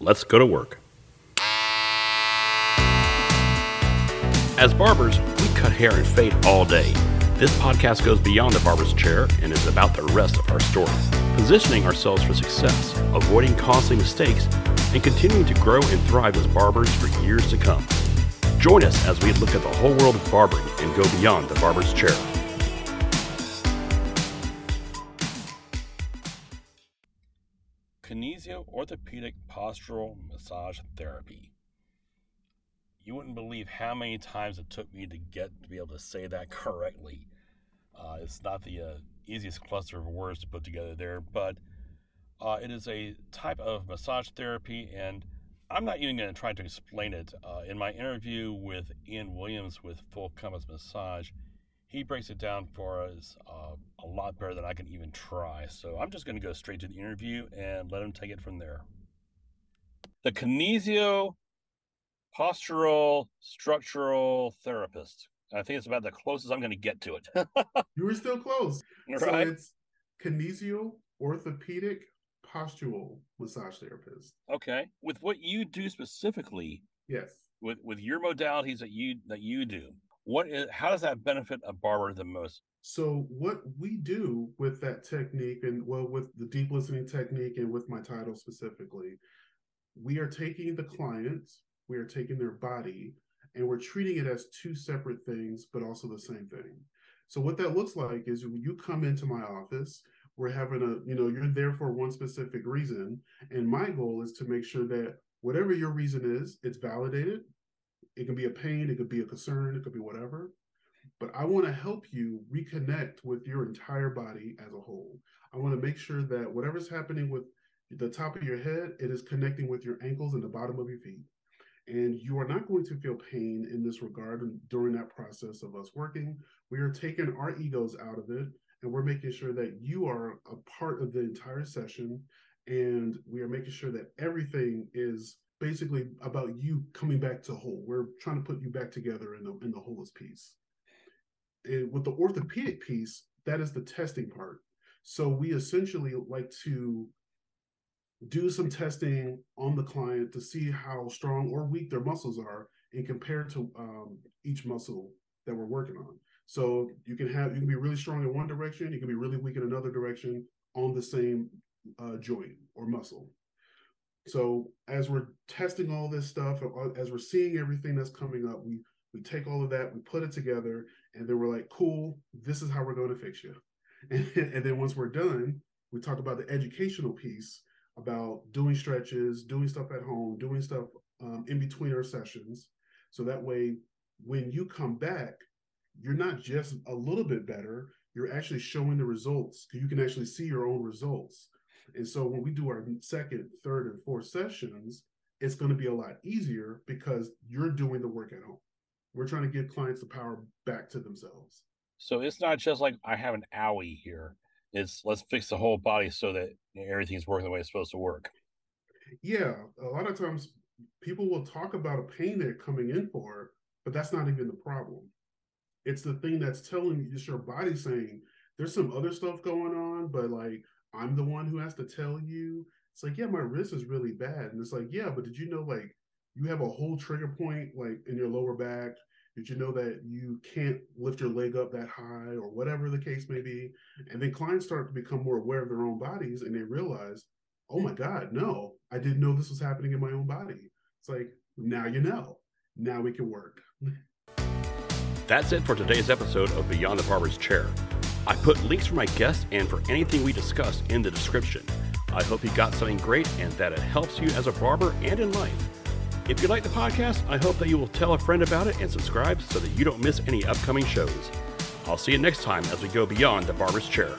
Let's go to work. As barbers, we cut hair and fade all day. This podcast goes beyond the barber's chair and is about the rest of our story, positioning ourselves for success, avoiding costly mistakes, and continuing to grow and thrive as barbers for years to come. Join us as we look at the whole world of barbering and go beyond the barber's chair. Kinesio Orthopedic Postural Massage Therapy. You wouldn't believe how many times it took me to get to be able to say that correctly. Uh, it's not the uh, easiest cluster of words to put together there, but uh, it is a type of massage therapy, and I'm not even going to try to explain it. Uh, in my interview with Ian Williams with Full Compass Massage, he breaks it down for us uh, a lot better than I can even try. So I'm just going to go straight to the interview and let him take it from there. The Kinesio Postural Structural Therapist. I think it's about the closest I'm going to get to it. you were still close. Right. So it's Kinesio Orthopedic Postural Massage Therapist. Okay. With what you do specifically, yes. With with your modalities that you that you do, what is how does that benefit a barber the most? So what we do with that technique and well with the deep listening technique and with my title specifically, we are taking the client, we are taking their body and we're treating it as two separate things but also the same thing. So what that looks like is when you come into my office, we're having a, you know, you're there for one specific reason and my goal is to make sure that whatever your reason is, it's validated it can be a pain, it could be a concern, it could be whatever. But I want to help you reconnect with your entire body as a whole. I want to make sure that whatever's happening with the top of your head, it is connecting with your ankles and the bottom of your feet. And you are not going to feel pain in this regard during that process of us working. We are taking our egos out of it and we're making sure that you are a part of the entire session. And we are making sure that everything is basically about you coming back to whole. We're trying to put you back together in the in the wholest piece. And with the orthopedic piece, that is the testing part. So we essentially like to do some testing on the client to see how strong or weak their muscles are and compare to um, each muscle that we're working on. So you can have you can be really strong in one direction, you can be really weak in another direction on the same uh, joint or muscle. So as we're testing all this stuff, uh, as we're seeing everything that's coming up, we we take all of that, we put it together, and then we're like, cool, this is how we're going to fix you. And, and then once we're done, we talk about the educational piece about doing stretches, doing stuff at home, doing stuff um, in between our sessions. So that way, when you come back, you're not just a little bit better, you're actually showing the results. You can actually see your own results. And so when we do our second, third, and fourth sessions, it's going to be a lot easier because you're doing the work at home. We're trying to give clients the power back to themselves. So it's not just like I have an owie here. It's let's fix the whole body so that everything's working the way it's supposed to work. Yeah, a lot of times people will talk about a pain they're coming in for, but that's not even the problem. It's the thing that's telling you, just your body saying, there's some other stuff going on, but like I'm the one who has to tell you. It's like, yeah, my wrist is really bad. And it's like, yeah, but did you know like you have a whole trigger point like in your lower back? Did you know that you can't lift your leg up that high or whatever the case may be? And then clients start to become more aware of their own bodies and they realize, oh my God, no, I didn't know this was happening in my own body. It's like, now you know. Now we can work. That's it for today's episode of Beyond the Barber's Chair. I put links for my guests and for anything we discussed in the description. I hope you got something great and that it helps you as a barber and in life. If you like the podcast, I hope that you will tell a friend about it and subscribe so that you don't miss any upcoming shows. I'll see you next time as we go beyond the barber's chair.